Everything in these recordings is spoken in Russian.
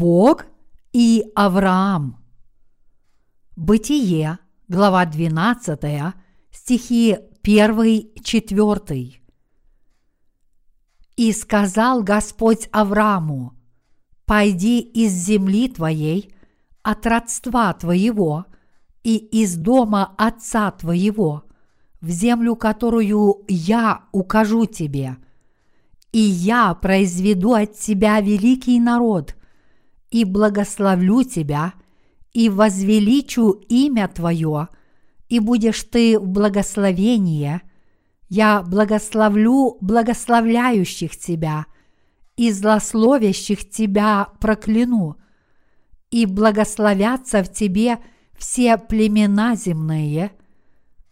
Бог и Авраам. Бытие, глава 12, стихи 1-4. «И сказал Господь Аврааму, «Пойди из земли твоей, от родства твоего и из дома отца твоего, в землю, которую я укажу тебе, и я произведу от тебя великий народ, и благословлю тебя, и возвеличу имя твое, и будешь ты в благословении. Я благословлю благословляющих тебя, и злословящих тебя прокляну, и благословятся в тебе все племена земные.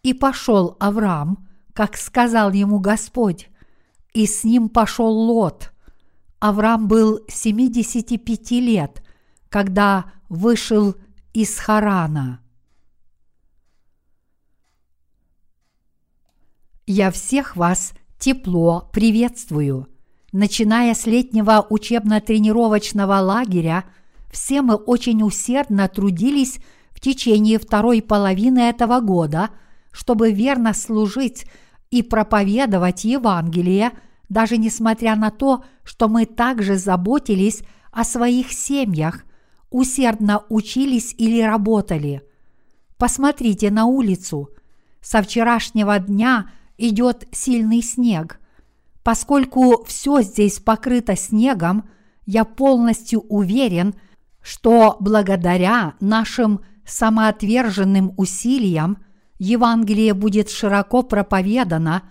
И пошел Авраам, как сказал ему Господь, и с ним пошел Лот. Авраам был 75 лет, когда вышел из Харана. Я всех вас тепло приветствую. Начиная с летнего учебно-тренировочного лагеря, все мы очень усердно трудились в течение второй половины этого года, чтобы верно служить и проповедовать Евангелие, даже несмотря на то, что мы также заботились о своих семьях, усердно учились или работали. Посмотрите на улицу. Со вчерашнего дня идет сильный снег. Поскольку все здесь покрыто снегом, я полностью уверен, что благодаря нашим самоотверженным усилиям Евангелие будет широко проповедано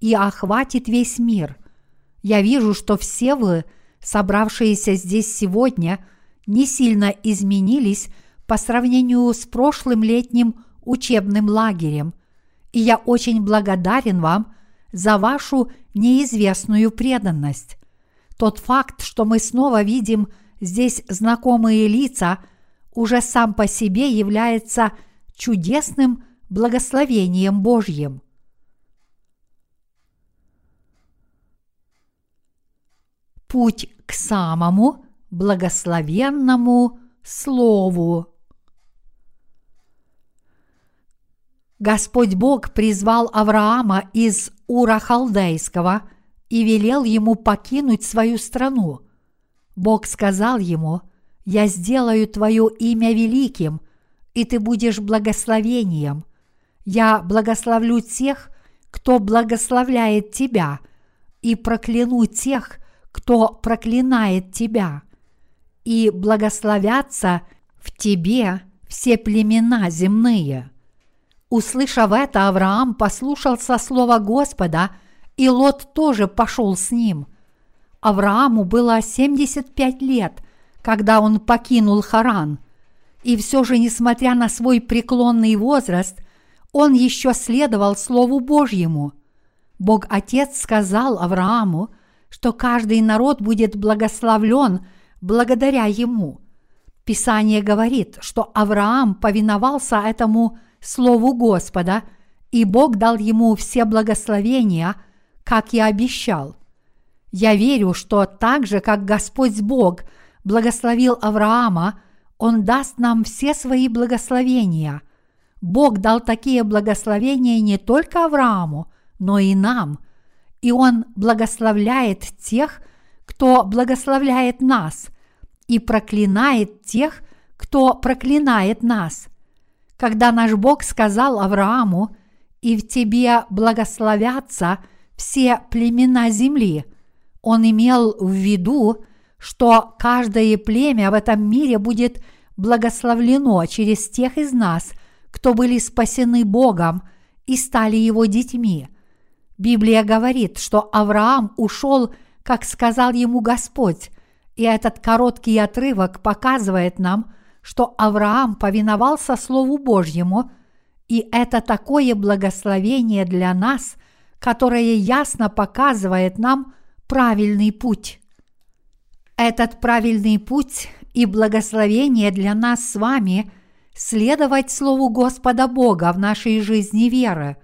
и охватит весь мир. Я вижу, что все вы, собравшиеся здесь сегодня, не сильно изменились по сравнению с прошлым летним учебным лагерем, и я очень благодарен вам за вашу неизвестную преданность. Тот факт, что мы снова видим здесь знакомые лица – уже сам по себе является чудесным благословением Божьим. Путь к самому благословенному Слову. Господь Бог призвал Авраама из Ура Халдейского и велел ему покинуть свою страну. Бог сказал ему – я сделаю твое имя великим, и ты будешь благословением. Я благословлю тех, кто благословляет тебя, и прокляну тех, кто проклинает тебя. И благословятся в тебе все племена земные. Услышав это, Авраам послушался слова Господа, и Лот тоже пошел с ним. Аврааму было 75 лет – когда он покинул Харан. И все же, несмотря на свой преклонный возраст, он еще следовал Слову Божьему. Бог Отец сказал Аврааму, что каждый народ будет благословлен благодаря ему. Писание говорит, что Авраам повиновался этому Слову Господа, и Бог дал ему все благословения, как и обещал. Я верю, что так же, как Господь Бог – благословил Авраама, Он даст нам все свои благословения. Бог дал такие благословения не только Аврааму, но и нам. И Он благословляет тех, кто благословляет нас, и проклинает тех, кто проклинает нас. Когда наш Бог сказал Аврааму, «И в тебе благословятся все племена земли», Он имел в виду, что каждое племя в этом мире будет благословлено через тех из нас, кто были спасены Богом и стали Его детьми. Библия говорит, что Авраам ушел, как сказал ему Господь, и этот короткий отрывок показывает нам, что Авраам повиновался Слову Божьему, и это такое благословение для нас, которое ясно показывает нам правильный путь. Этот правильный путь и благословение для нас с вами следовать Слову Господа Бога в нашей жизни веры.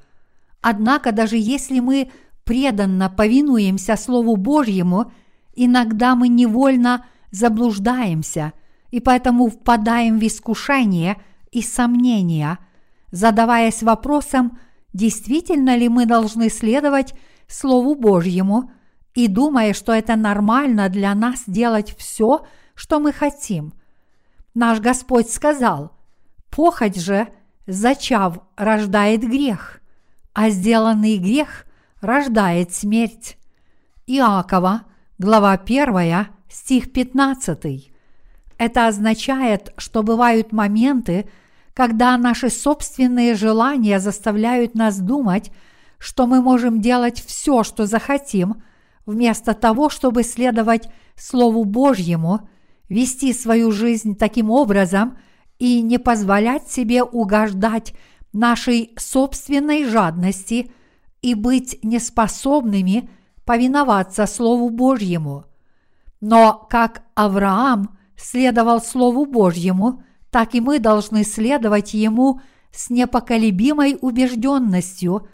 Однако даже если мы преданно повинуемся Слову Божьему, иногда мы невольно заблуждаемся и поэтому впадаем в искушение и сомнения, задаваясь вопросом, действительно ли мы должны следовать Слову Божьему и думая, что это нормально для нас делать все, что мы хотим. Наш Господь сказал, похоть же, зачав, рождает грех, а сделанный грех рождает смерть. Иакова, глава 1, стих 15. Это означает, что бывают моменты, когда наши собственные желания заставляют нас думать, что мы можем делать все, что захотим, вместо того, чтобы следовать Слову Божьему, вести свою жизнь таким образом и не позволять себе угождать нашей собственной жадности и быть неспособными повиноваться Слову Божьему. Но как Авраам следовал Слову Божьему, так и мы должны следовать Ему с непоколебимой убежденностью,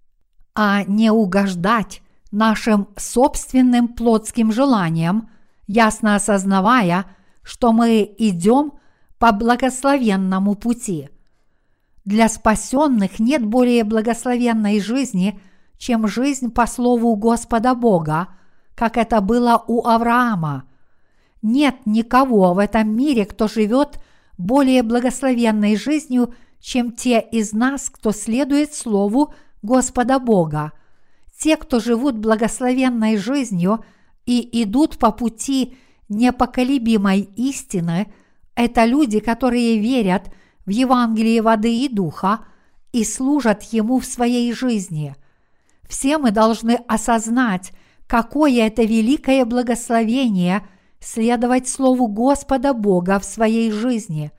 а не угождать нашим собственным плотским желаниям, ясно осознавая, что мы идем по благословенному пути. Для спасенных нет более благословенной жизни – чем жизнь по слову Господа Бога, как это было у Авраама. Нет никого в этом мире, кто живет более благословенной жизнью, чем те из нас, кто следует Слову Господа Бога. Те, кто живут благословенной жизнью и идут по пути непоколебимой истины, это люди, которые верят в Евангелие воды и духа и служат Ему в своей жизни – все мы должны осознать, какое это великое благословение следовать Слову Господа Бога в своей жизни.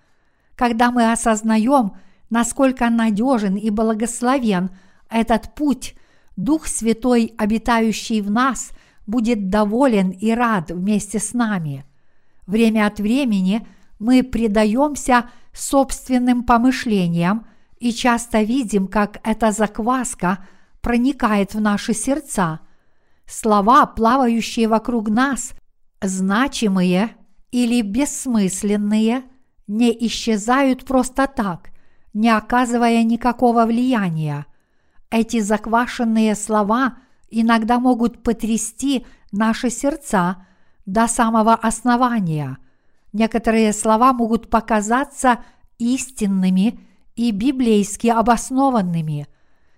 Когда мы осознаем, насколько надежен и благословен этот путь, Дух Святой, обитающий в нас, будет доволен и рад вместе с нами. Время от времени мы предаемся собственным помышлениям и часто видим, как эта закваска – проникает в наши сердца. Слова, плавающие вокруг нас, значимые или бессмысленные, не исчезают просто так, не оказывая никакого влияния. Эти заквашенные слова иногда могут потрясти наши сердца до самого основания. Некоторые слова могут показаться истинными и библейски обоснованными –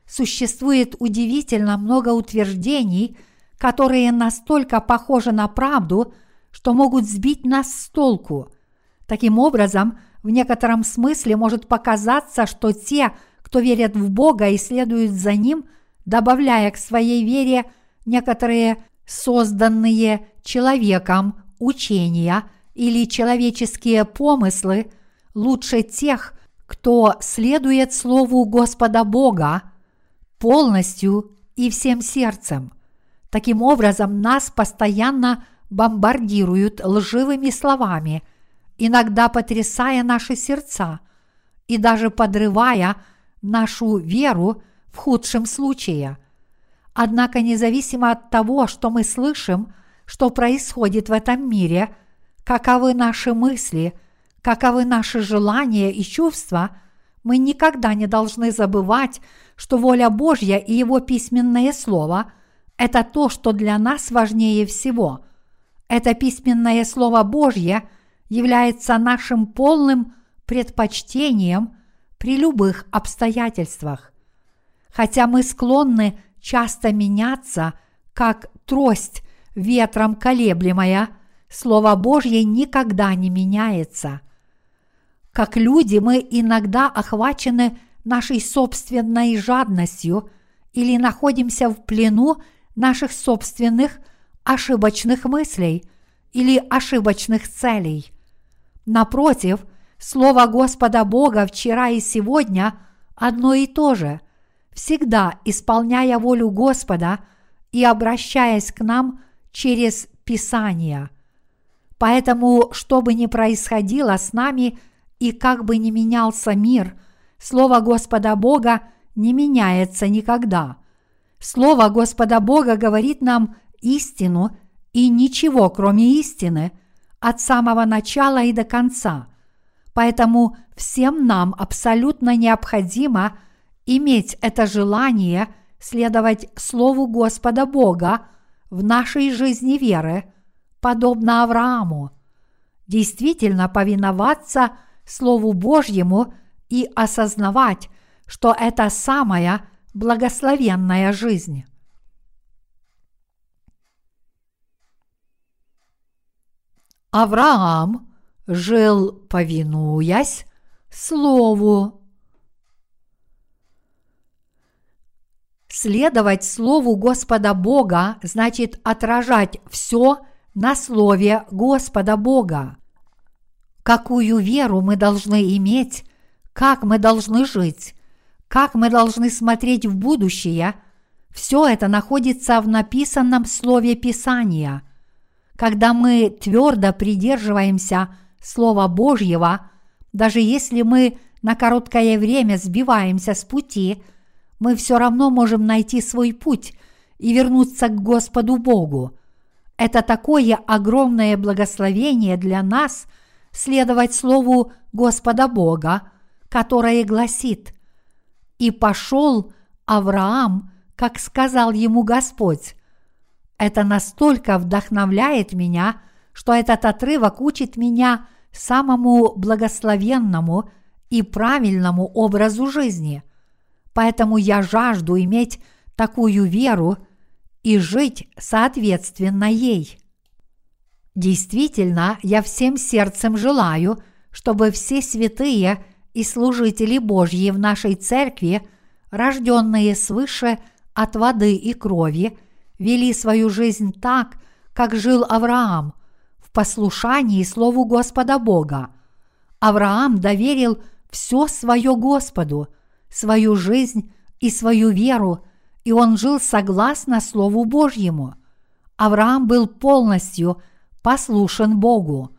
существует удивительно много утверждений, которые настолько похожи на правду, что могут сбить нас с толку. Таким образом, в некотором смысле может показаться, что те, кто верят в Бога и следуют за Ним, добавляя к своей вере некоторые созданные человеком учения или человеческие помыслы, лучше тех, кто следует Слову Господа Бога, полностью и всем сердцем. Таким образом, нас постоянно бомбардируют лживыми словами, иногда потрясая наши сердца и даже подрывая нашу веру в худшем случае. Однако независимо от того, что мы слышим, что происходит в этом мире, каковы наши мысли, каковы наши желания и чувства, мы никогда не должны забывать, что воля Божья и Его письменное Слово – это то, что для нас важнее всего. Это письменное Слово Божье является нашим полным предпочтением при любых обстоятельствах. Хотя мы склонны часто меняться, как трость ветром колеблемая, Слово Божье никогда не меняется. Как люди мы иногда охвачены нашей собственной жадностью или находимся в плену наших собственных ошибочных мыслей или ошибочных целей. Напротив, Слово Господа Бога вчера и сегодня одно и то же, всегда исполняя волю Господа и обращаясь к нам через Писание. Поэтому, что бы ни происходило с нами и как бы ни менялся мир – Слово Господа Бога не меняется никогда. Слово Господа Бога говорит нам истину и ничего, кроме истины. от самого начала и до конца. Поэтому всем нам абсолютно необходимо иметь это желание следовать Слову Господа Бога в нашей жизни веры, подобно Аврааму. Действительно повиноваться Слову Божьему и осознавать, что это самая благословенная жизнь. Авраам жил, повинуясь Слову. Следовать Слову Господа Бога значит отражать все на Слове Господа Бога. Какую веру мы должны иметь, как мы должны жить, как мы должны смотреть в будущее, все это находится в написанном Слове Писания. Когда мы твердо придерживаемся Слова Божьего, даже если мы на короткое время сбиваемся с пути, мы все равно можем найти свой путь и вернуться к Господу Богу. Это такое огромное благословение для нас следовать Слову Господа Бога, которое гласит «И пошел Авраам, как сказал ему Господь, это настолько вдохновляет меня, что этот отрывок учит меня самому благословенному и правильному образу жизни. Поэтому я жажду иметь такую веру и жить соответственно ей. Действительно, я всем сердцем желаю, чтобы все святые и служители Божьи в нашей церкви, рожденные свыше от воды и крови, вели свою жизнь так, как жил Авраам, в послушании Слову Господа Бога. Авраам доверил все свое Господу, свою жизнь и свою веру, и он жил согласно Слову Божьему. Авраам был полностью послушен Богу.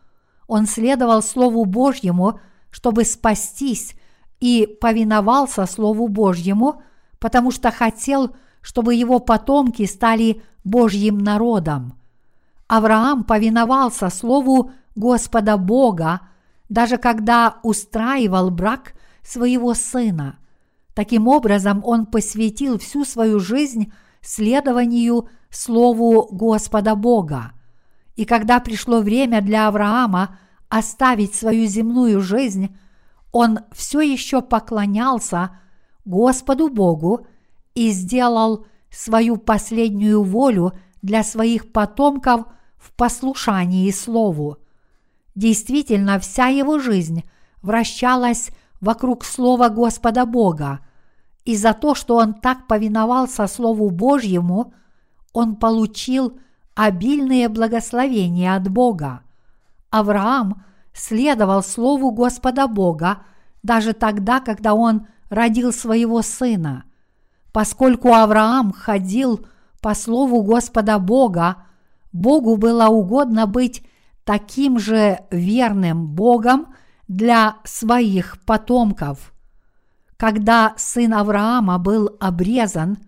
Он следовал Слову Божьему, чтобы спастись, и повиновался Слову Божьему, потому что хотел – чтобы его потомки стали Божьим народом. Авраам повиновался слову Господа Бога, даже когда устраивал брак своего сына. Таким образом, он посвятил всю свою жизнь следованию Слову Господа Бога. И когда пришло время для Авраама оставить свою земную жизнь, он все еще поклонялся Господу Богу и сделал свою последнюю волю для своих потомков в послушании Слову. Действительно, вся его жизнь вращалась вокруг Слова Господа Бога, и за то, что он так повиновался Слову Божьему, он получил обильные благословения от Бога. Авраам следовал Слову Господа Бога даже тогда, когда он родил своего сына. Поскольку Авраам ходил по слову Господа Бога, Богу было угодно быть таким же верным Богом для своих потомков. Когда сын Авраама был обрезан,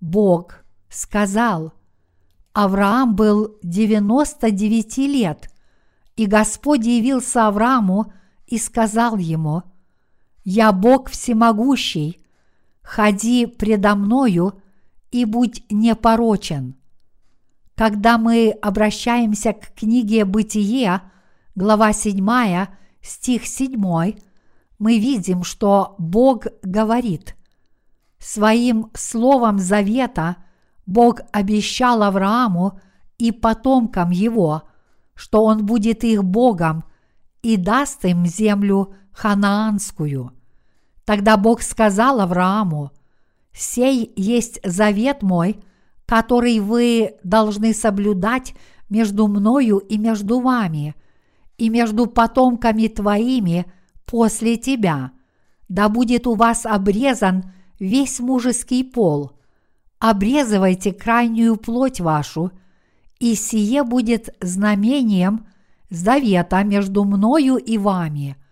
Бог сказал, Авраам был 99 лет, и Господь явился Аврааму и сказал ему, «Я Бог всемогущий, ходи предо мною и будь непорочен. Когда мы обращаемся к книге «Бытие», глава 7, стих 7, мы видим, что Бог говорит. Своим словом завета Бог обещал Аврааму и потомкам его, что он будет их Богом и даст им землю ханаанскую – Тогда Бог сказал Аврааму, «Сей есть завет мой, который вы должны соблюдать между мною и между вами, и между потомками твоими после тебя. Да будет у вас обрезан весь мужеский пол. Обрезывайте крайнюю плоть вашу, и сие будет знамением завета между мною и вами –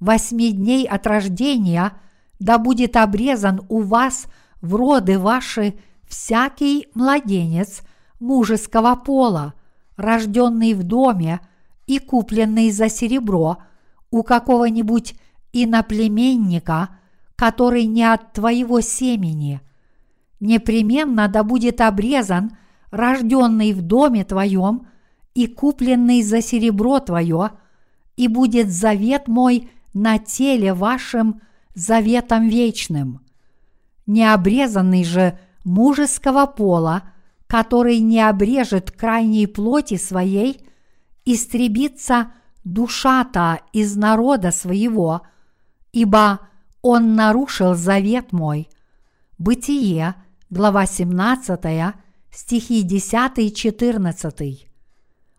восьми дней от рождения да будет обрезан у вас в роды ваши всякий младенец мужеского пола, рожденный в доме и купленный за серебро у какого-нибудь иноплеменника, который не от твоего семени. Непременно да будет обрезан рожденный в доме твоем и купленный за серебро твое, и будет завет мой на теле вашим заветом вечным. Необрезанный же мужеского пола, который не обрежет крайней плоти своей, истребится душа-то из народа своего, ибо он нарушил завет мой. Бытие, глава 17, стихи 10-14.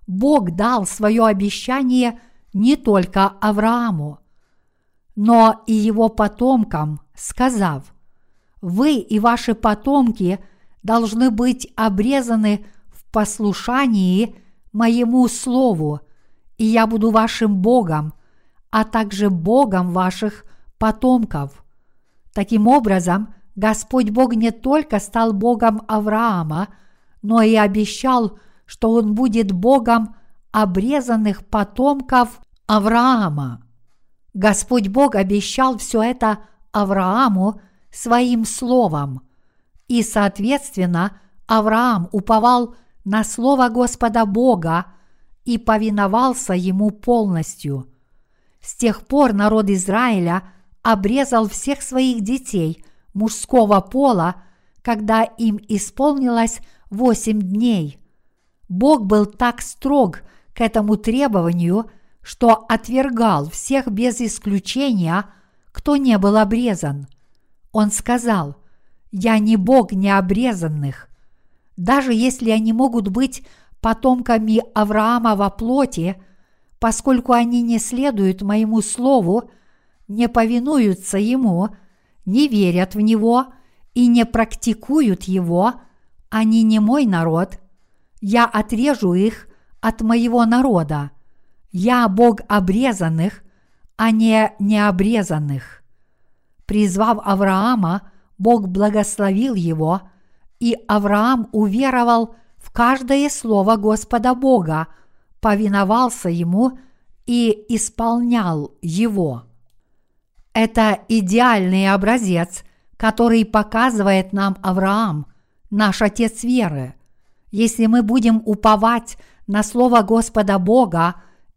Бог дал свое обещание не только Аврааму, но и его потомкам, сказав, «Вы и ваши потомки должны быть обрезаны в послушании моему слову, и я буду вашим Богом, а также Богом ваших потомков». Таким образом, Господь Бог не только стал Богом Авраама, но и обещал, что Он будет Богом обрезанных потомков Авраама. Господь Бог обещал все это Аврааму своим словом, и, соответственно, Авраам уповал на слово Господа Бога и повиновался ему полностью. С тех пор народ Израиля обрезал всех своих детей мужского пола, когда им исполнилось восемь дней. Бог был так строг к этому требованию – что отвергал всех без исключения, кто не был обрезан. Он сказал, «Я не Бог необрезанных». Даже если они могут быть потомками Авраама во плоти, поскольку они не следуют моему слову, не повинуются ему, не верят в него и не практикуют его, они не мой народ, я отрежу их от моего народа – я Бог обрезанных, а не необрезанных. Призвав Авраама, Бог благословил его, и Авраам уверовал каждое слово Господа Бога, повиновался ему и исполнял его. Это идеальный образец, который показывает нам Авраам, наш отец веры. Если мы будем уповать на слово Господа Бога,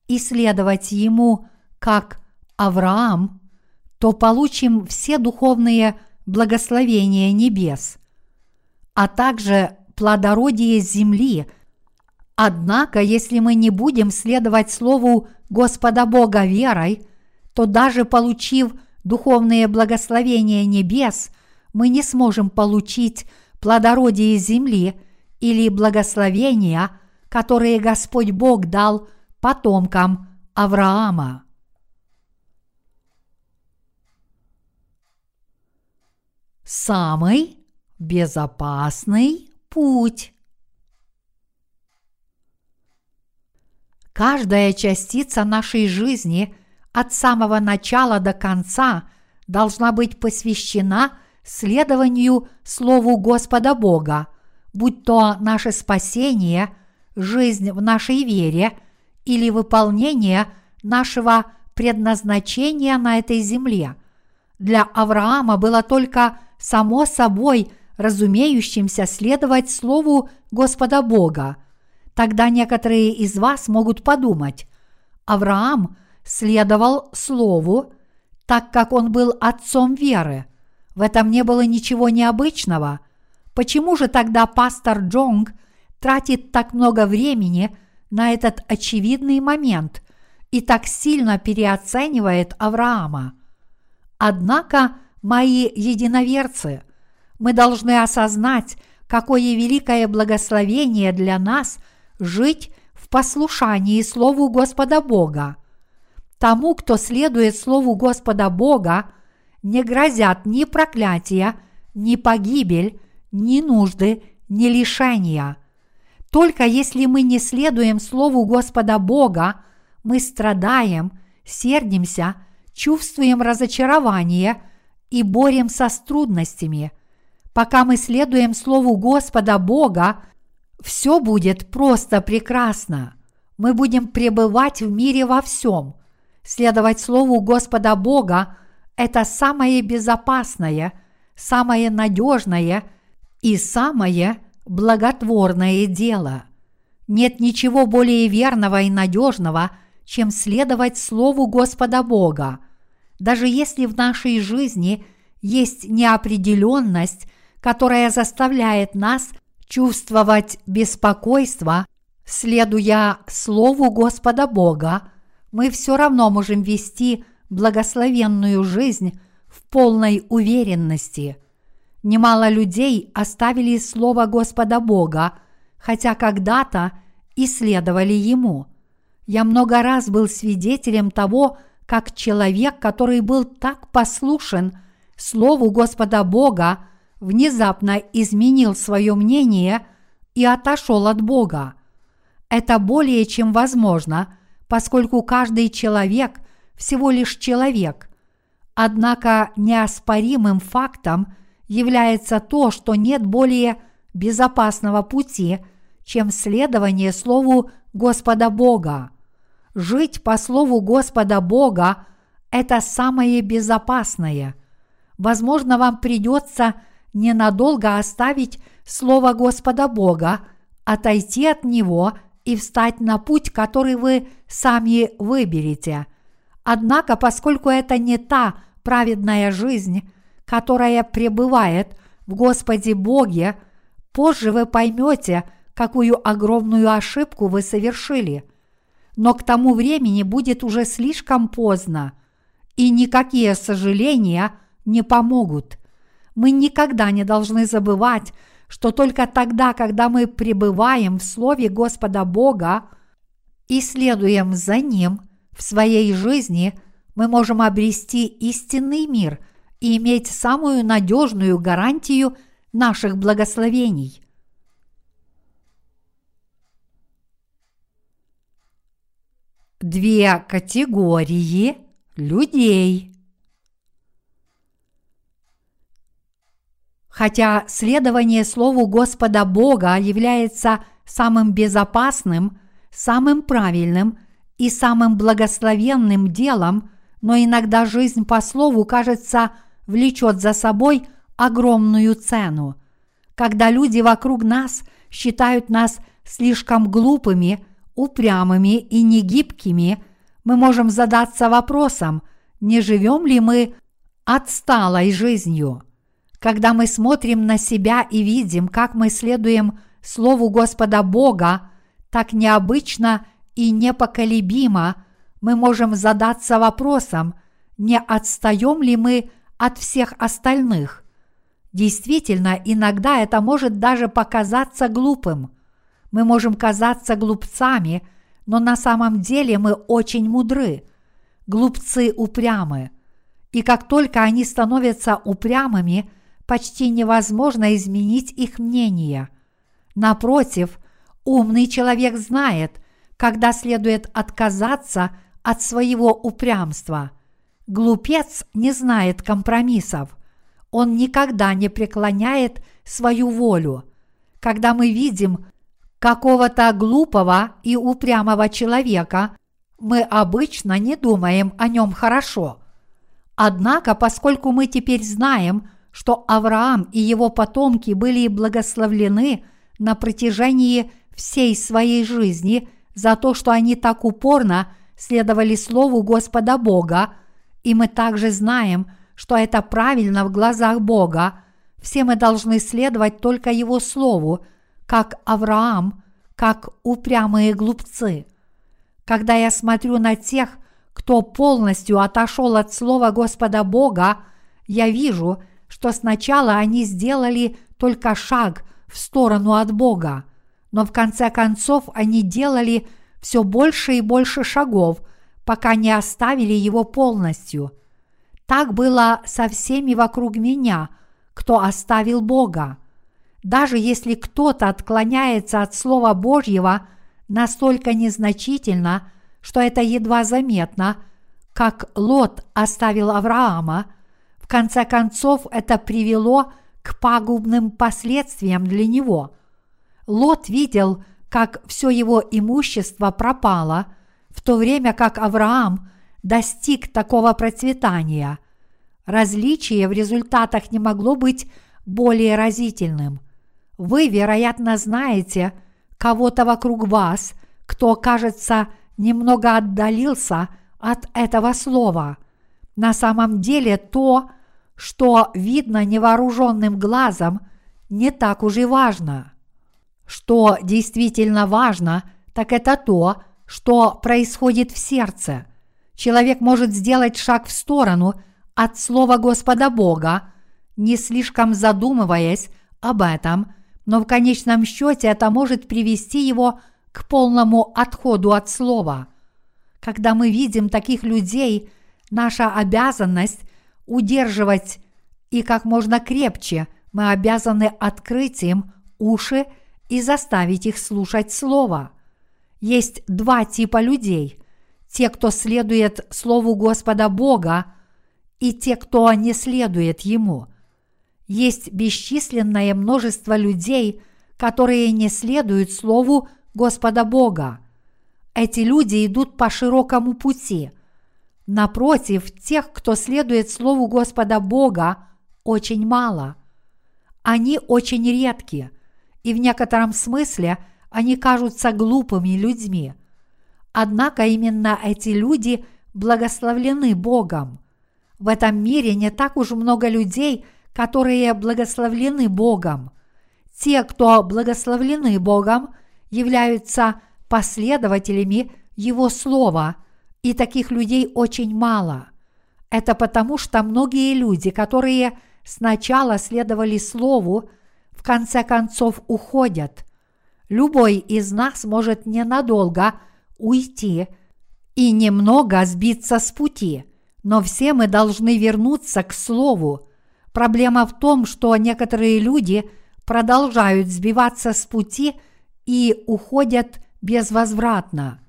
и следовать ему, как Авраам, то получим все духовные благословения небес, а также плодородие земли. Однако, если мы не будем следовать Слову Господа Бога верой, то даже получив духовные благословения небес, мы не сможем получить плодородие земли или благословения, которые Господь Бог дал потомкам Авраама. Самый безопасный путь. Каждая частица нашей жизни от самого начала до конца должна быть посвящена следованию Слову Господа Бога, будь то наше спасение, жизнь в нашей вере или выполнение нашего предназначения на этой земле. Для Авраама было только само собой разумеющимся следовать Слову Господа Бога. Тогда некоторые из вас могут подумать, Авраам следовал Слову, так как он был отцом веры. В этом не было ничего необычного. Почему же тогда пастор Джонг тратит так много времени – на этот очевидный момент и так сильно переоценивает Авраама. Однако, мои единоверцы, мы должны осознать, какое великое благословение для нас жить в послушании Слову Господа Бога. Тому, кто следует Слову Господа Бога, не грозят ни проклятия, ни погибель, ни нужды, ни лишения – только если мы не следуем Слову Господа Бога, мы страдаем, сердимся, чувствуем разочарование и боремся с трудностями. Пока мы следуем Слову Господа Бога, все будет просто прекрасно. мы будем пребывать в мире во всем. Следовать Слову Господа Бога – это самое безопасное, самое надежное и самое благотворное дело. Нет ничего более верного и надежного, чем следовать Слову Господа Бога. Даже если в нашей жизни есть неопределенность, которая заставляет нас чувствовать беспокойство, следуя Слову Господа Бога, мы все равно можем вести благословенную жизнь в полной уверенности. Немало людей оставили Слово Господа Бога, хотя когда-то исследовали Ему. Я много раз был свидетелем того, как человек, который был так послушен Слову Господа Бога, внезапно изменил свое мнение и отошел от Бога. Это более чем возможно, поскольку каждый человек всего лишь человек. Однако неоспоримым фактом является то, что нет более безопасного пути, чем следование Слову Господа Бога. Жить по Слову Господа Бога – это самое безопасное. Возможно, вам придется ненадолго оставить Слово Господа Бога, отойти от Него и встать на путь, который вы сами выберете. Однако, поскольку это не та праведная жизнь, которая пребывает в Господе Боге, позже вы поймете, какую огромную ошибку вы совершили. Но к тому времени будет уже слишком поздно, и никакие сожаления не помогут. Мы никогда не должны забывать, что только тогда, когда мы пребываем в Слове Господа Бога и следуем за Ним в своей жизни, мы можем обрести истинный мир и иметь самую надежную гарантию наших благословений. Две категории людей – Хотя следование Слову Господа Бога является самым безопасным, самым правильным и самым благословенным делом, но иногда жизнь по Слову, кажется, влечет за собой огромную цену. Когда люди вокруг нас считают нас слишком глупыми, упрямыми и негибкими, мы можем задаться вопросом, не живем ли мы отсталой жизнью – когда мы смотрим на себя и видим, как мы следуем Слову Господа Бога, так необычно и непоколебимо, мы можем задаться вопросом, не отстаем ли мы от всех остальных. Действительно, иногда это может даже показаться глупым. Мы можем казаться глупцами, но на самом деле мы очень мудры. Глупцы упрямы. И как только они становятся упрямыми – почти невозможно изменить их мнение. Напротив, умный человек знает, когда следует отказаться от своего упрямства. Глупец не знает компромиссов. Он никогда не преклоняет свою волю. Когда мы видим какого-то глупого и упрямого человека, мы обычно не думаем о нем хорошо. Однако, поскольку мы теперь знаем, что Авраам и его потомки были благословлены на протяжении всей своей жизни за то, что они так упорно следовали Слову Господа Бога, и мы также знаем, что это правильно в глазах Бога, все мы должны следовать только Его Слову, как Авраам, как упрямые глупцы. Когда я смотрю на тех, кто полностью отошел от Слова Господа Бога, я вижу – что сначала они сделали только шаг в сторону от Бога, но в конце концов они делали все больше и больше шагов, пока не оставили его полностью. Так было со всеми вокруг меня, кто оставил Бога. Даже если кто-то отклоняется от Слова Божьего настолько незначительно, что это едва заметно, как Лот оставил Авраама – в конце концов, это привело к пагубным последствиям для него. Лот видел, как все его имущество пропало, в то время как Авраам достиг такого процветания. Различие в результатах не могло быть более разительным. Вы, вероятно, знаете кого-то вокруг вас, кто, кажется, немного отдалился от этого слова. На самом деле то, что видно невооруженным глазом, не так уж и важно. Что действительно важно, так это то, что происходит в сердце. Человек может сделать шаг в сторону от слова Господа Бога, не слишком задумываясь об этом, но в конечном счете это может привести его к полному отходу от слова. Когда мы видим таких людей, наша обязанность удерживать и как можно крепче мы обязаны открыть им уши и заставить их слушать Слово. Есть два типа людей – те, кто следует Слову Господа Бога, и те, кто не следует Ему. Есть бесчисленное множество людей, которые не следуют Слову Господа Бога. Эти люди идут по широкому пути. Напротив, тех, кто следует Слову Господа Бога, очень мало. Они очень редки, и в некотором смысле они кажутся глупыми людьми. Однако именно эти люди благословлены Богом. В этом мире не так уж много людей, которые благословлены Богом. Те, кто благословлены Богом, являются последователями Его Слова, и таких людей очень мало. Это потому, что многие люди, которые сначала следовали Слову, в конце концов уходят. Любой из нас может ненадолго уйти и немного сбиться с пути, но все мы должны вернуться к Слову. Проблема в том, что некоторые люди продолжают сбиваться с пути и уходят безвозвратно.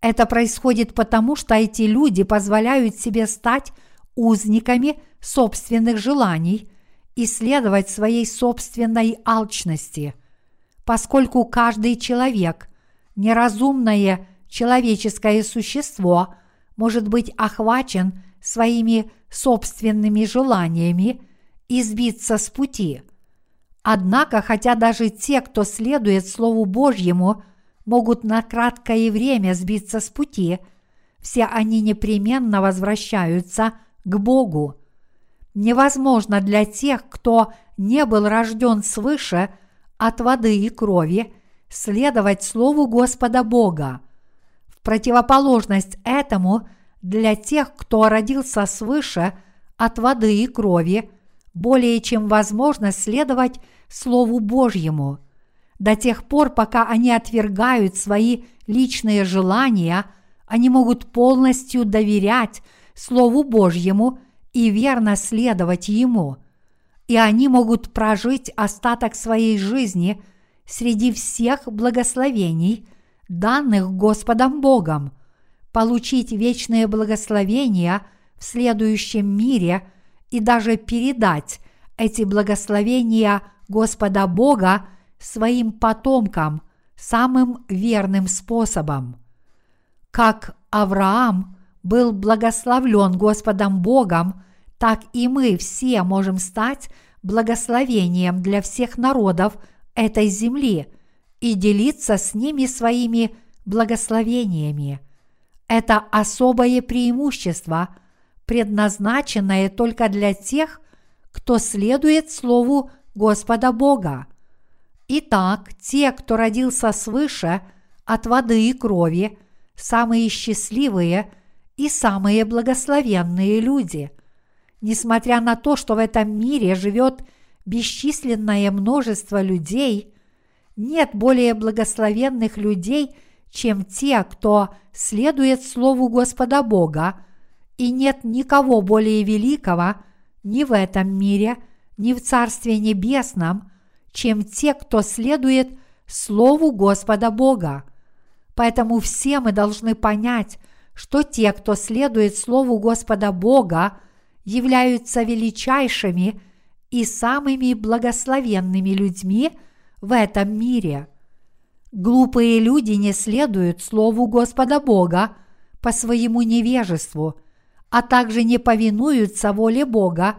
Это происходит потому, что эти люди позволяют себе стать узниками собственных желаний и следовать своей собственной алчности. Поскольку каждый человек – неразумное человеческое существо может быть охвачен своими собственными желаниями и сбиться с пути. Однако, хотя даже те, кто следует Слову Божьему, могут на краткое время сбиться с пути, все они непременно возвращаются к Богу. Невозможно для тех, кто не был рожден свыше от воды и крови, следовать Слову Господа Бога. В противоположность этому, для тех, кто родился свыше от воды и крови, более чем возможно следовать Слову Божьему – до тех пор, пока они отвергают свои личные желания, они могут полностью доверять Слову Божьему и верно следовать Ему. И они могут прожить остаток своей жизни среди всех благословений, данных Господом Богом, получить вечные благословения в следующем мире и даже передать эти благословения Господа Бога – своим потомкам самым верным способом. Как Авраам был благословлен Господом Богом, так и мы все можем стать благословением для всех народов этой земли и делиться с ними своими благословениями. Это особое преимущество, предназначенное только для тех, кто следует Слову Господа Бога. Итак, те, кто родился свыше от воды и крови, самые счастливые и самые благословенные люди. Несмотря на то, что в этом мире живет бесчисленное множество людей, нет более благословенных людей, чем те, кто следует Слову Господа Бога, и нет никого более великого ни в этом мире, ни в Царстве Небесном – чем те, кто следует Слову Господа Бога. Поэтому все мы должны понять, что те, кто следует Слову Господа Бога, являются величайшими и самыми благословенными людьми в этом мире. Глупые люди не следуют Слову Господа Бога по своему невежеству, а также не повинуются воле Бога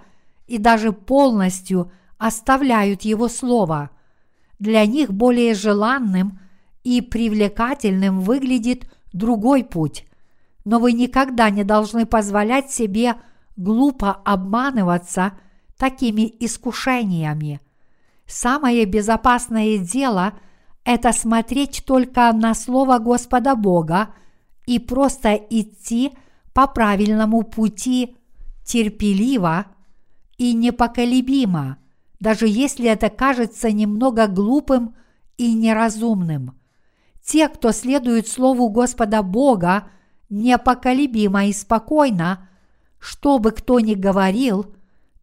и даже полностью оставляют Его Слово. Для них более желанным и привлекательным выглядит другой путь. Но вы никогда не должны позволять себе глупо обманываться такими искушениями. Самое безопасное дело – это смотреть только на Слово Господа Бога и просто идти по правильному пути терпеливо и непоколебимо, даже если это кажется немного глупым и неразумным. Те, кто следует Слову Господа Бога непоколебимо и спокойно, что бы кто ни говорил,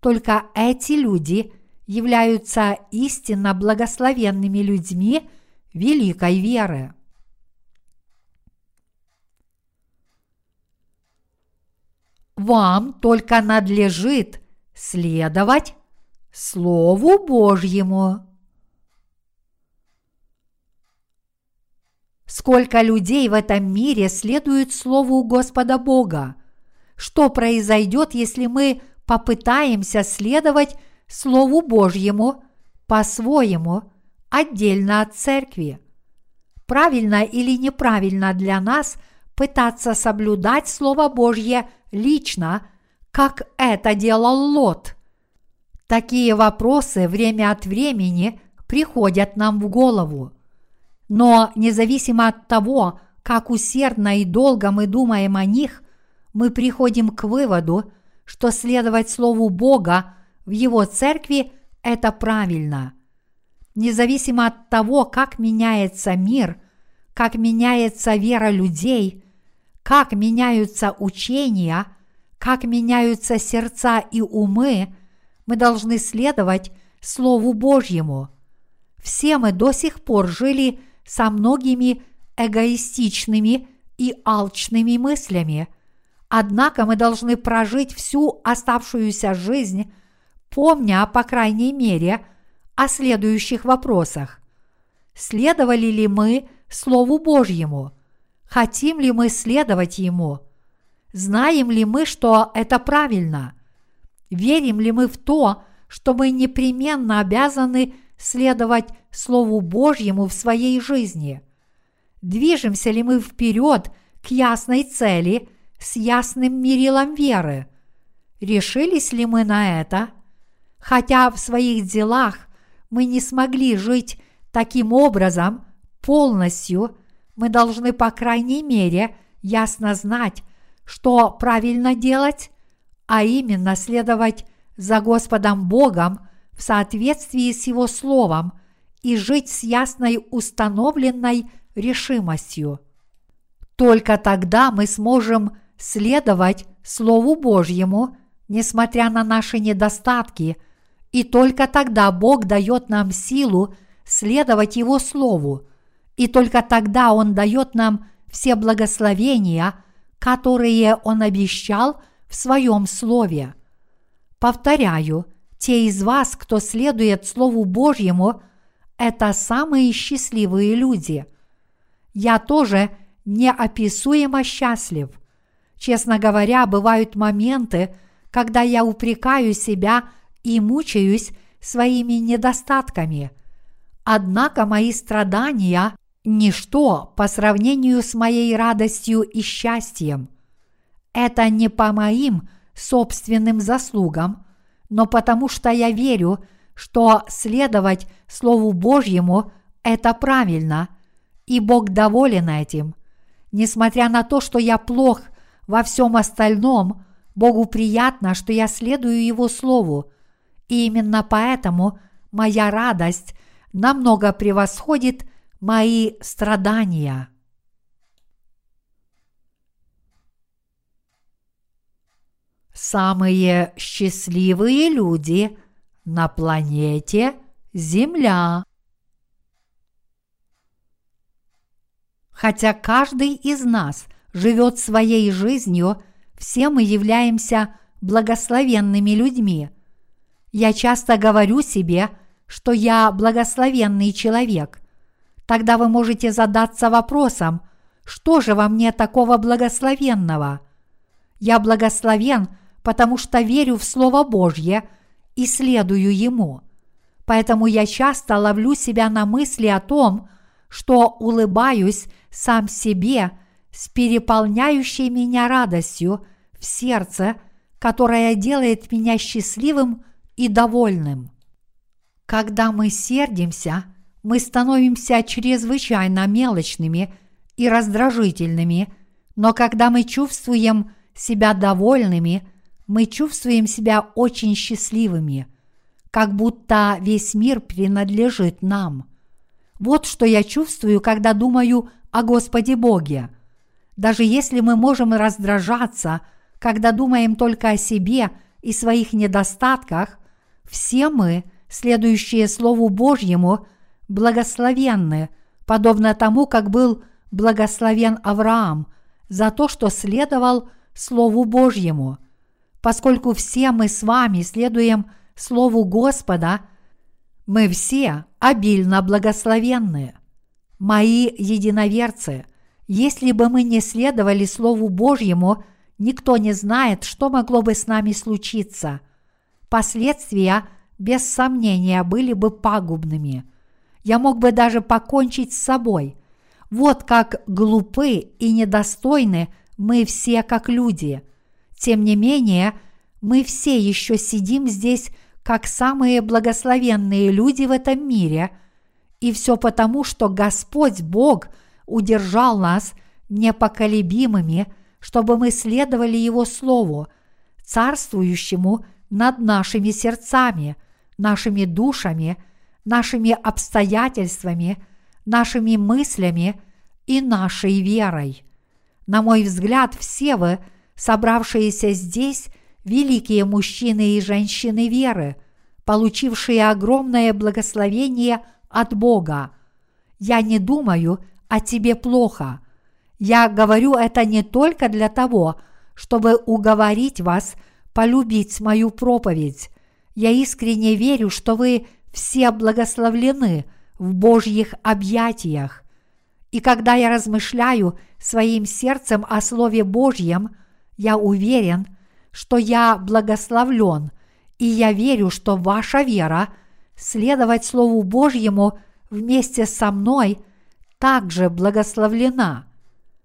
только эти люди являются истинно благословенными людьми – великой веры. Вам только надлежит следовать Слову Божьему. Сколько людей в этом мире следуют Слову Господа Бога? Что произойдет, если мы попытаемся следовать Слову Божьему по-своему – отдельно от церкви. Правильно или неправильно для нас пытаться соблюдать Слово Божье лично, как это делал Лот? Такие вопросы время от времени приходят нам в голову. Но независимо от того, как усердно и долго мы думаем о них, мы приходим к выводу, что следовать Слову Бога в Его церкви – это правильно – независимо от того, как меняется мир, как меняется вера людей, как меняются учения, как меняются сердца и умы, мы должны следовать Слову Божьему. Все мы до сих пор жили со многими эгоистичными и алчными мыслями, однако мы должны прожить всю оставшуюся жизнь, помня, по крайней мере, – о следующих вопросах. Следовали ли мы Слову Божьему? Хотим ли мы следовать Ему? Знаем ли мы, что это правильно? Верим ли мы в то, что мы непременно обязаны следовать Слову Божьему в своей жизни? Движемся ли мы вперед к ясной цели с ясным мерилом веры? Решились ли мы на это? Хотя в своих делах мы не смогли жить таким образом полностью, мы должны, по крайней мере, ясно знать, что правильно делать, а именно следовать за Господом Богом в соответствии с Его Словом и жить с ясной установленной решимостью. Только тогда мы сможем следовать Слову Божьему, несмотря на наши недостатки – и только тогда Бог дает нам силу следовать Его Слову, и только тогда Он дает нам все благословения, которые Он обещал в Своем Слове. Повторяю, те из вас, кто следует Слову Божьему, это самые счастливые люди. Я тоже неописуемо счастлив. Честно говоря, бывают моменты, когда я упрекаю себя – и мучаюсь своими недостатками. Однако мои страдания – ничто по сравнению с моей радостью и счастьем. Это не по моим собственным заслугам, но потому что я верю, что следовать Слову Божьему – это правильно, и Бог доволен этим. Несмотря на то, что я плох во всем остальном, Богу приятно, что я следую Его Слову – и именно поэтому моя радость намного превосходит мои страдания. Самые счастливые люди на планете Земля. Хотя каждый из нас живет своей жизнью, все мы являемся благословенными людьми – я часто говорю себе, что я благословенный человек. Тогда вы можете задаться вопросом, что же во мне такого благословенного? Я благословен, потому что верю в Слово Божье и следую Ему. Поэтому я часто ловлю себя на мысли о том, что улыбаюсь сам себе с переполняющей меня радостью в сердце, которая делает меня счастливым и довольным. Когда мы сердимся, мы становимся чрезвычайно мелочными и раздражительными, но когда мы чувствуем себя довольными, мы чувствуем себя очень счастливыми, как будто весь мир принадлежит нам. Вот что я чувствую, когда думаю о Господе Боге. Даже если мы можем раздражаться, когда думаем только о себе и своих недостатках, все мы, следующие Слову Божьему, благословенны, подобно тому, как был благословен Авраам за то, что следовал Слову Божьему. Поскольку все мы с вами следуем Слову Господа, мы все обильно благословенны. Мои единоверцы, если бы мы не следовали Слову Божьему, никто не знает, что могло бы с нами случиться. Последствия, без сомнения, были бы пагубными. Я мог бы даже покончить с собой. Вот как глупы и недостойны мы все как люди. Тем не менее, мы все еще сидим здесь как самые благословенные люди в этом мире, и все потому, что Господь Бог удержал нас непоколебимыми, чтобы мы следовали Его Слову, царствующему над нашими сердцами, нашими душами, нашими обстоятельствами, нашими мыслями и нашей верой. На мой взгляд, все вы, собравшиеся здесь, великие мужчины и женщины веры, получившие огромное благословение от Бога. Я не думаю о тебе плохо. Я говорю это не только для того, чтобы уговорить вас полюбить мою проповедь. Я искренне верю, что вы все благословлены в Божьих объятиях. И когда я размышляю своим сердцем о Слове Божьем, я уверен – что я благословлен, и я верю, что ваша вера следовать Слову Божьему вместе со мной также благословлена.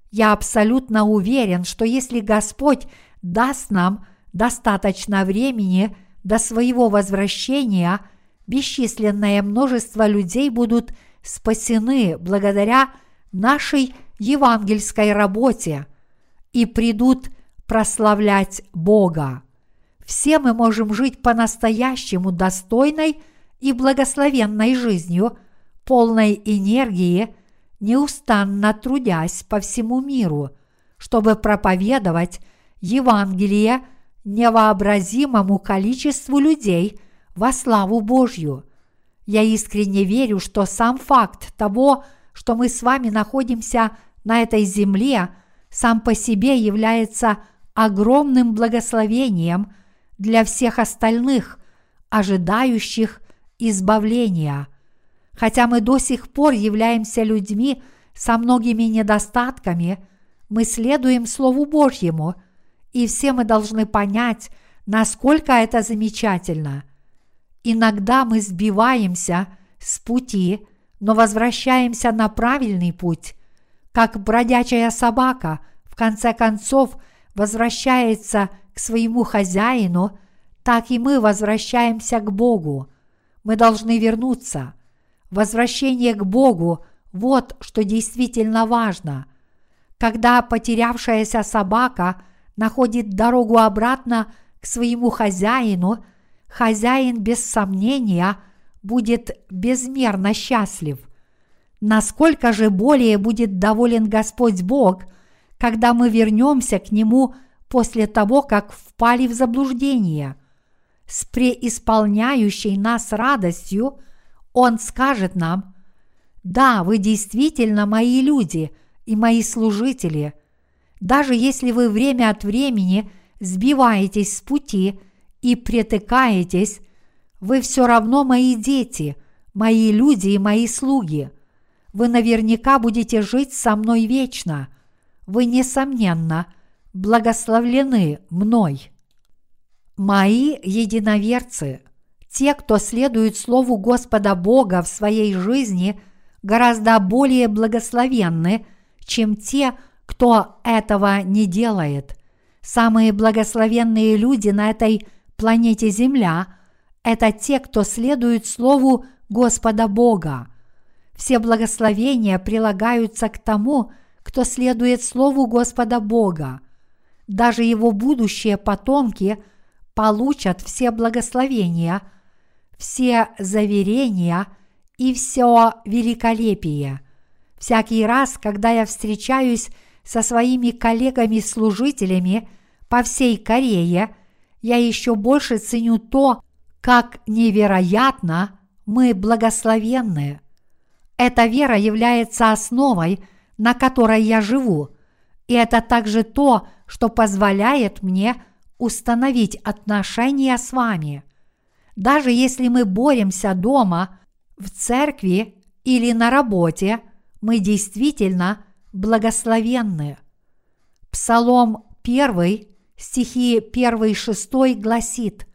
Я абсолютно уверен, что если Господь даст нам достаточно времени до своего возвращения, бесчисленное множество людей будут спасены благодаря нашей евангельской работе и придут прославлять Бога. Все мы можем жить по-настоящему достойной и благословенной жизнью, полной энергии, неустанно трудясь по всему миру, чтобы проповедовать Евангелие невообразимому количеству людей во славу Божью. Я искренне верю, что сам факт того, что мы с вами находимся на этой земле, сам по себе является – огромным благословением для всех остальных, ожидающих избавления. Хотя мы до сих пор являемся людьми со многими недостатками, мы следуем Слову Божьему, и все мы должны понять, насколько это замечательно. Иногда мы сбиваемся с пути, но возвращаемся на правильный путь, как бродячая собака, в конце концов – возвращается к своему хозяину, так и мы возвращаемся к Богу. Мы должны вернуться. Возвращение к Богу – вот что действительно важно. Когда потерявшаяся собака находит дорогу обратно к своему хозяину, хозяин без сомнения будет безмерно счастлив. Насколько же более будет доволен Господь Бог – когда мы вернемся к Нему после того, как впали в заблуждение. С преисполняющей нас радостью Он скажет нам, «Да, вы действительно мои люди и мои служители. Даже если вы время от времени сбиваетесь с пути и притыкаетесь, вы все равно мои дети, мои люди и мои слуги. вы наверняка будете жить со мной вечно. Вы, несомненно, благословлены мной. Мои единоверцы, те, кто следует Слову Господа Бога в своей жизни, гораздо более благословенны, чем те, кто этого не делает. Самые благословенные люди на этой планете Земля – это те, кто следует Слову Господа Бога. Все благословения прилагаются к тому, кто следует Слову Господа Бога. Даже его будущие потомки получат все благословения, все заверения и все великолепие. Всякий раз, когда я встречаюсь со своими коллегами-служителями по всей Корее, я еще больше ценю то, как невероятно мы благословенны. Эта вера является основой, на которой я живу, и это также то, что позволяет мне установить отношения с вами. Даже если мы боремся дома, в церкви или на работе, мы действительно благословенны. Псалом 1, стихи 1-6 гласит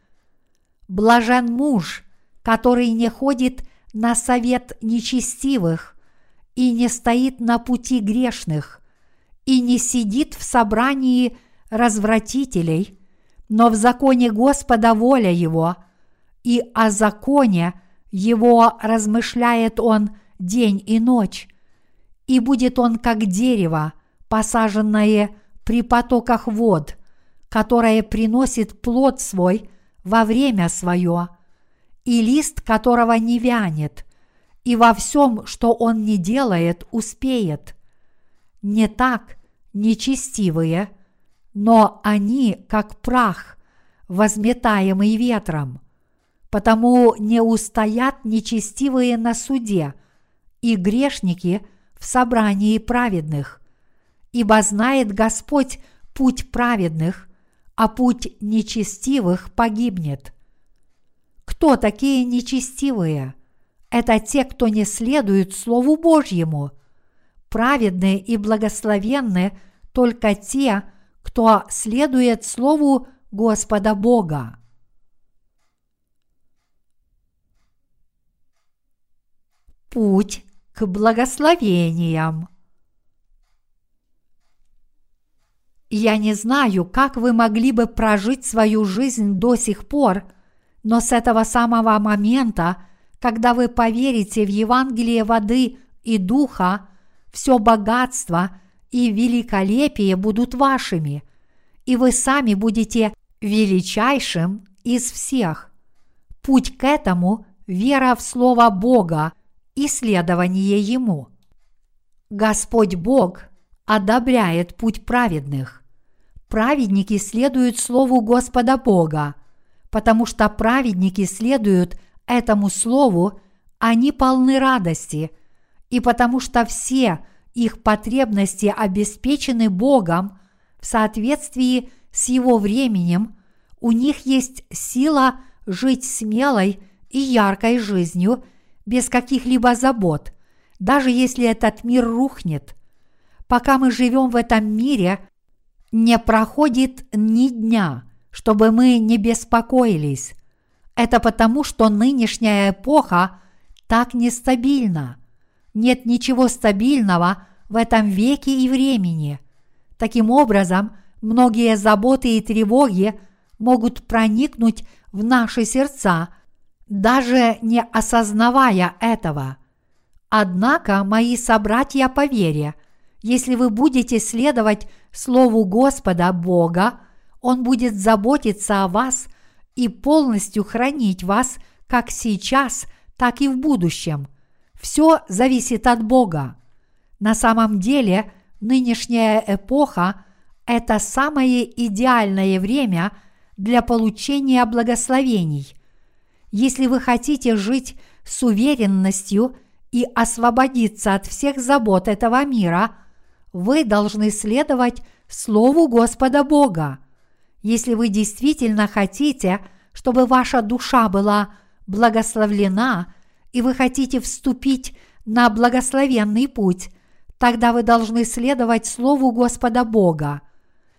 «Блажен муж, который не ходит на совет нечестивых и не стоит на пути грешных, и не сидит в собрании развратителей, но в законе Господа воля его, и о законе его размышляет он день и ночь, и будет он как дерево, посаженное при потоках вод, которое приносит плод свой во время свое, и лист которого не вянет, и во всем, что он не делает, успеет. Не так нечестивые, но они, как прах, возметаемый ветром. Потому не устоят нечестивые на суде, и грешники в собрании праведных. Ибо знает Господь путь праведных, а путь нечестивых погибнет. Кто такие нечестивые? Это те, кто не следует Слову Божьему. Праведные и благословенные только те, кто следует Слову Господа Бога. Путь к благословениям. Я не знаю, как вы могли бы прожить свою жизнь до сих пор, но с этого самого момента, когда вы поверите в Евангелие воды и духа, все богатство и великолепие будут вашими, и вы сами будете величайшим из всех. Путь к этому – вера в Слово Бога и следование Ему. Господь Бог одобряет путь праведных. Праведники следуют Слову Господа Бога, потому что праведники следуют этому Слову, они полны радости, и потому что все их потребности обеспечены Богом в соответствии с Его временем, у них есть сила жить смелой и яркой жизнью без каких-либо забот, даже если этот мир рухнет – пока мы живем в этом мире, не проходит ни дня, чтобы мы не беспокоились. Это потому, что нынешняя эпоха так нестабильна. Нет ничего стабильного в этом веке и времени. Таким образом, многие заботы и тревоги могут проникнуть в наши сердца, даже не осознавая этого. Однако, мои собратья по вере – если вы будете следовать Слову Господа Бога, Он будет заботиться о вас и полностью хранить вас как сейчас, так и в будущем. Все зависит от Бога. На самом деле, нынешняя эпоха – это самое идеальное время для получения благословений. Если вы хотите жить с уверенностью и освободиться от всех забот этого мира – вы должны следовать Слову Господа Бога. Если вы действительно хотите, чтобы ваша душа была благословлена, и вы хотите вступить на благословенный путь, тогда вы должны следовать Слову Господа Бога.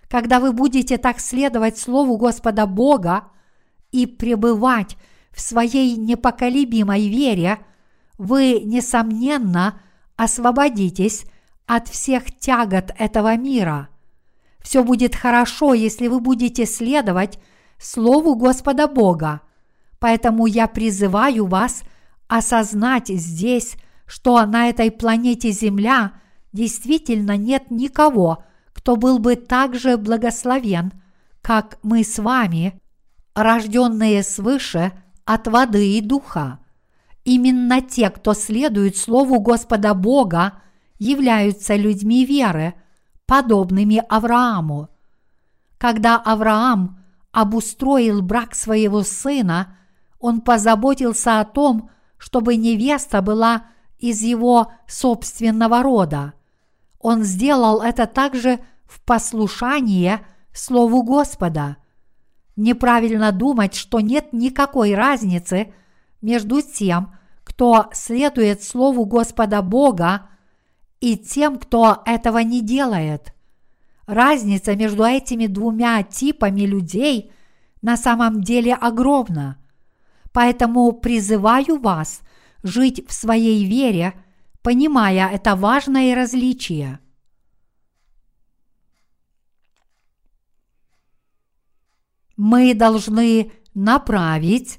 Когда вы будете так следовать Слову Господа Бога и пребывать в своей непоколебимой вере, вы, несомненно, освободитесь от всех тягот этого мира. Все будет хорошо, если вы будете следовать Слову Господа Бога. Поэтому я призываю вас осознать здесь, что на этой планете Земля действительно нет никого, кто был бы так же благословен, как мы с вами, рожденные свыше от воды и духа. Именно те, кто следует Слову Господа Бога, являются людьми веры, подобными Аврааму. Когда Авраам обустроил брак своего сына, он позаботился о том, чтобы невеста была из его собственного рода. Он сделал это также в послушание Слову Господа. Неправильно думать, что нет никакой разницы между тем, кто следует Слову Господа Бога, и тем, кто этого не делает. Разница между этими двумя типами людей на самом деле огромна. Поэтому призываю вас жить в своей вере, понимая это важное различие. Мы должны направить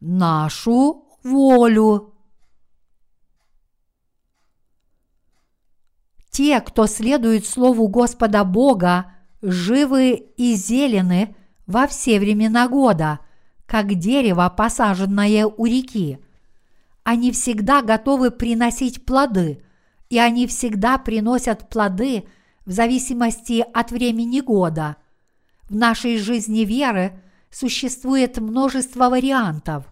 нашу волю. Те, кто следует Слову Господа Бога, живы и зелены во все времена года, как дерево, посаженное у реки. Они всегда готовы приносить плоды, и они всегда приносят плоды в зависимости от времени года. В нашей жизни веры существует множество вариантов.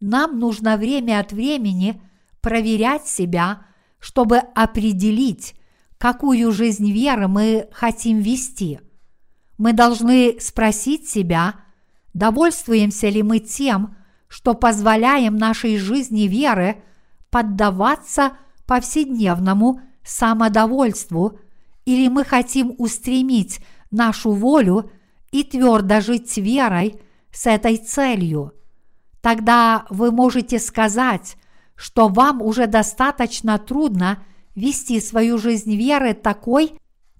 Нам нужно время от времени проверять себя, чтобы определить, какую жизнь веры мы хотим вести. Мы должны спросить себя, довольствуемся ли мы тем, что позволяем нашей жизни веры поддаваться повседневному самодовольству, или мы хотим устремить нашу волю и твердо жить верой с этой целью. Тогда вы можете сказать, что вам уже достаточно трудно вести свою жизнь веры такой,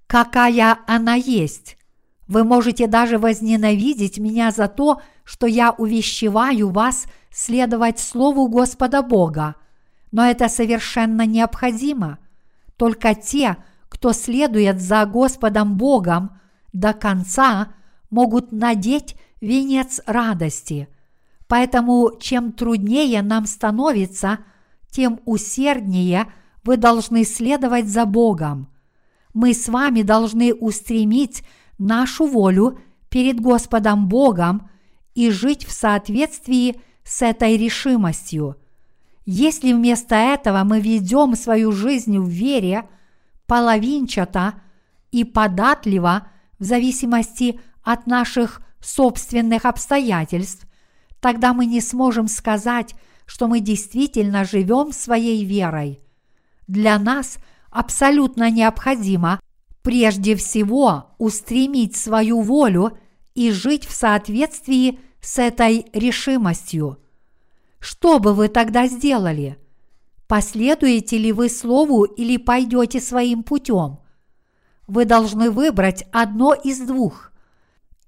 какая она есть. Вы можете даже возненавидеть меня за то, что я увещеваю вас следовать Слову Господа Бога, но это совершенно необходимо. Только те, кто следует за Господом Богом до конца, могут надеть венец радости. Поэтому чем труднее нам становится, тем усерднее вы должны следовать за Богом. Мы с вами должны устремить нашу волю перед Господом Богом и жить в соответствии с этой решимостью. Если вместо этого мы ведем свою жизнь в вере половинчато и податливо в зависимости от наших собственных обстоятельств, тогда мы не сможем сказать, что мы действительно живем своей верой. Для нас абсолютно необходимо прежде всего устремить свою волю и жить в соответствии с этой решимостью. Что бы вы тогда сделали? Последуете ли вы слову или пойдете своим путем? Вы должны выбрать одно из двух.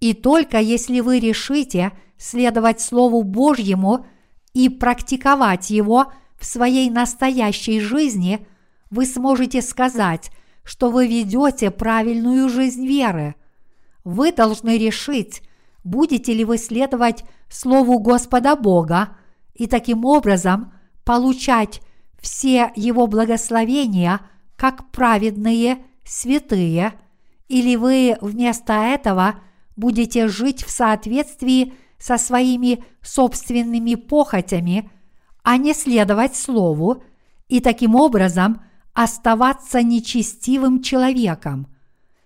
И только если вы решите следовать Слову Божьему и практиковать его в своей настоящей жизни, вы сможете сказать, что вы ведете правильную жизнь веры. Вы должны решить, будете ли вы следовать Слову Господа Бога и таким образом получать все Его благословения как праведные святые, или вы вместо этого будете жить в соответствии со своими собственными похотями, а не следовать Слову, и таким образом оставаться нечестивым человеком.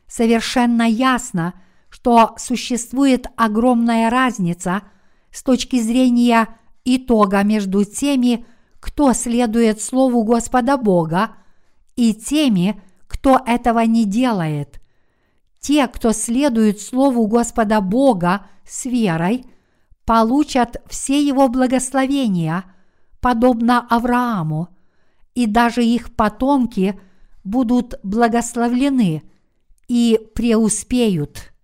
Совершенно ясно, что существует огромная разница с точки зрения итога между теми, кто следует Слову Господа Бога, и теми, кто этого не делает. Те, кто следует Слову Господа Бога с верой, получат все его благословения, подобно Аврааму, и даже их потомки будут благословлены и преуспеют.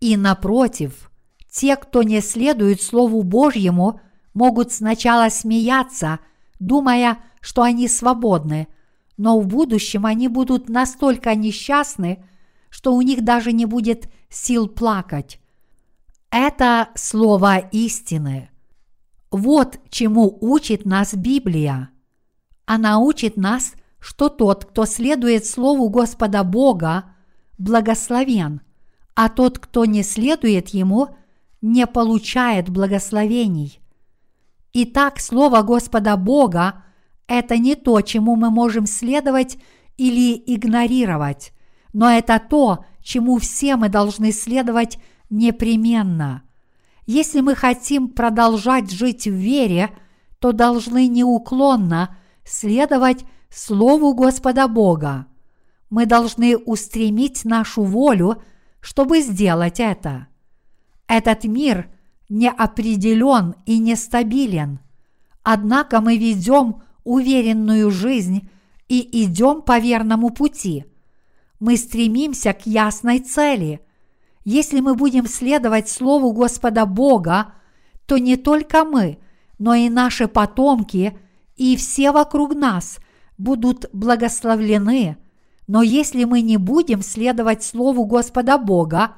И напротив, те, кто не следует Слову Божьему, могут сначала смеяться, думая, что они свободны, но в будущем они будут настолько несчастны, что у них даже не будет сил плакать. Это слово истины. Вот чему учит нас Библия. Она учит нас, что тот, кто следует Слову Господа Бога, благословен, а тот, кто не следует Ему, не получает благословений. Итак, Слово Господа Бога – это не то, чему мы можем следовать или игнорировать, но это то, чему все мы должны следовать непременно. Если мы хотим продолжать жить в вере, то должны неуклонно следовать Слову Господа Бога. Мы должны устремить нашу волю, чтобы сделать это. Этот мир неопределен и нестабилен, однако мы ведем уверенную жизнь и идем по верному пути. Мы стремимся к ясной цели. Если мы будем следовать Слову Господа Бога, то не только мы, но и наши потомки и все вокруг нас будут благословлены. Но если мы не будем следовать Слову Господа Бога,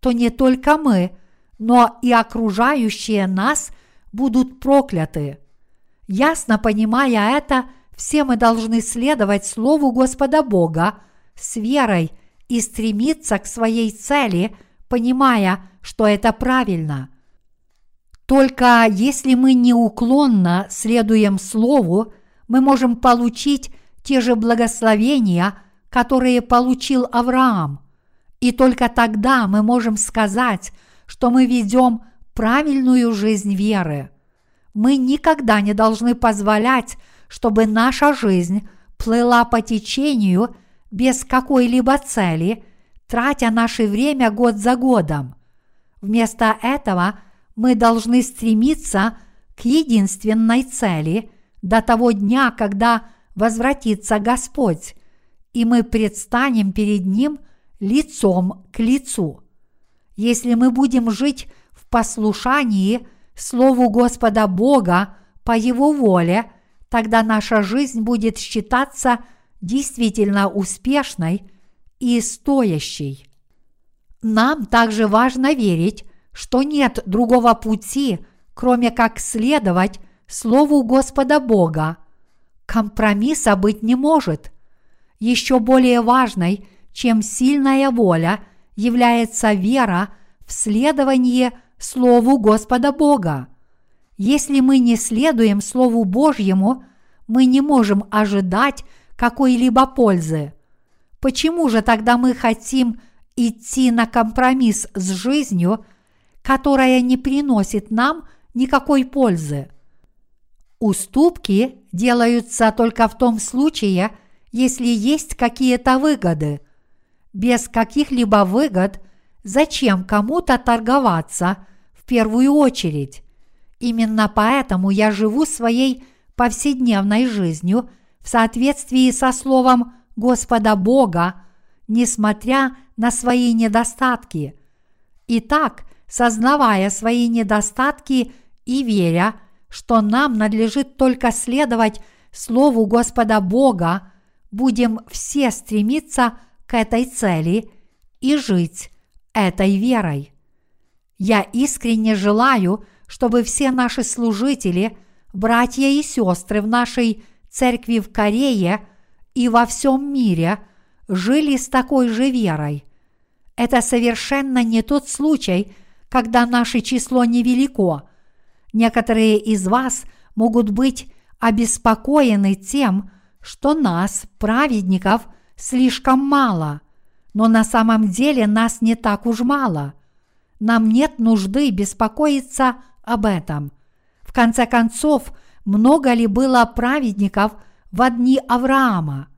то не только мы, но и окружающие нас будут прокляты. Ясно понимая это, все мы должны следовать Слову Господа Бога с верой и стремиться к своей цели, понимая, что это правильно. Только если мы неуклонно следуем Слову, мы можем получить те же благословения, которые получил Авраам. И только тогда мы можем сказать, что мы ведем правильную жизнь веры. Мы никогда не должны позволять, чтобы наша жизнь плыла по течению без какой-либо цели, тратя наше время год за годом. Вместо этого мы должны стремиться к единственной цели до того дня, когда возвратится Господь, и мы предстанем перед Ним лицом к лицу. Если мы будем жить в послушании Слову Господа Бога по Его воле, тогда наша жизнь будет считаться действительно успешной и стоящей. Нам также важно верить, что нет другого пути, кроме как следовать Слову Господа Бога. Компромисса быть не может. Еще более важной, чем сильная воля – является вера в следование Слову Господа Бога. Если мы не следуем Слову Божьему, мы не можем ожидать какой-либо пользы. Почему же тогда мы хотим идти на компромисс с жизнью, которая не приносит нам никакой пользы? Уступки делаются только в том случае, если есть какие-то выгоды – без каких-либо выгод, зачем кому-то торговаться в первую очередь? Именно поэтому я живу своей повседневной жизнью в соответствии со Словом Господа Бога, несмотря на свои недостатки. Итак, сознавая свои недостатки и веря, что нам надлежит только следовать Слову Господа Бога, будем все стремиться к этой цели и жить этой верой. Я искренне желаю, чтобы все наши служители, братья и сестры в нашей церкви в Корее и во всем мире жили с такой же верой. Это совершенно не тот случай, когда наше число невелико. Некоторые из вас могут быть обеспокоены тем, что нас, праведников, слишком мало, но на самом деле нас не так уж мало. Нам нет нужды беспокоиться об этом. В конце концов, много ли было праведников в дни Авраама?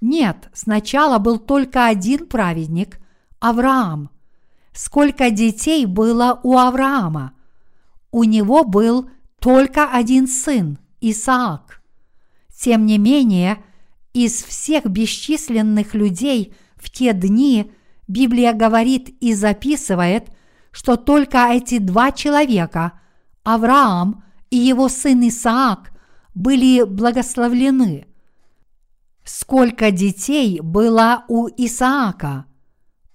Нет, сначала был только один праведник – Авраам. Сколько детей было у Авраама? У него был только один сын – Исаак. Тем не менее, из всех бесчисленных людей в те дни Библия говорит и записывает, что только эти два человека, Авраам и его сын Исаак, были благословлены. Сколько детей было у Исаака?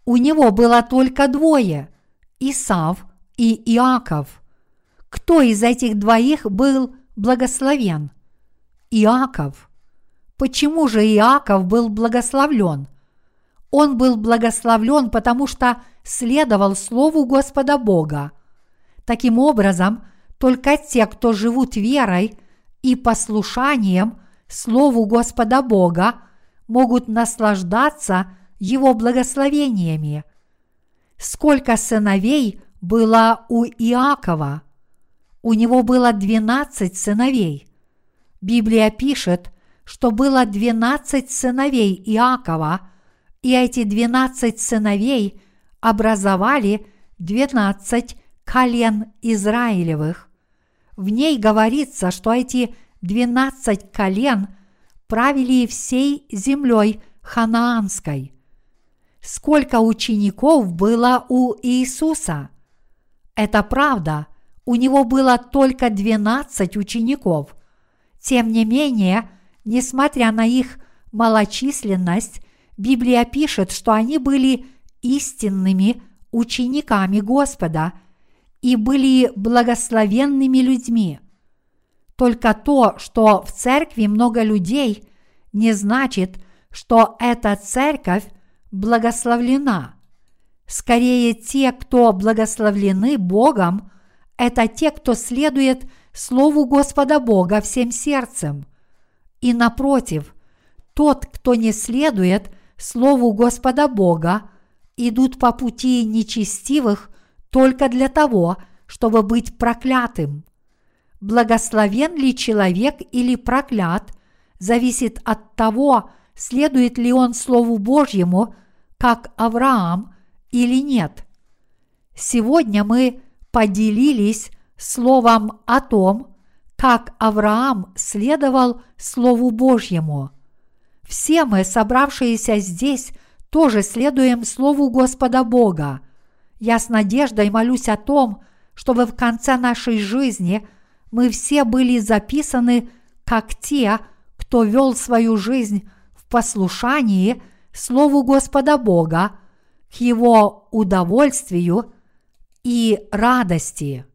У него было только двое – Исав и Иаков. Кто из этих двоих был благословен? Иаков. Почему же Иаков был благословлен? Он был благословлен, потому что следовал Слову Господа Бога. Таким образом, только те, кто живут верой и послушанием Слову Господа Бога, могут наслаждаться Его благословениями. Сколько сыновей было у Иакова? У него было двенадцать сыновей. Библия пишет, что было двенадцать сыновей Иакова, и эти двенадцать сыновей образовали двенадцать колен Израилевых. В ней говорится, что эти двенадцать колен правили всей землей ханаанской. Сколько учеников было у Иисуса? Это правда, у него было только двенадцать учеников. Тем не менее, несмотря на их малочисленность, Библия пишет, что они были истинными учениками Господа и были благословенными людьми. Только то, что в церкви много людей, не значит, что эта церковь благословлена. Скорее, те, кто благословлены Богом, это те, кто следует Слову Господа Бога всем сердцем. И напротив, тот, кто не следует Слову Господа Бога, идут по пути нечестивых только для того, чтобы быть проклятым. Благословен ли человек или проклят, зависит от того, следует ли он Слову Божьему, как Авраам, или нет. Сегодня мы поделились словом о том, как Авраам следовал Слову Божьему. Все мы, собравшиеся здесь, тоже следуем Слову Господа Бога. Я с надеждой молюсь о том, чтобы в конце нашей жизни – мы все были записаны как те, кто вел свою жизнь в послушании Слову Господа Бога, к Его удовольствию и радости.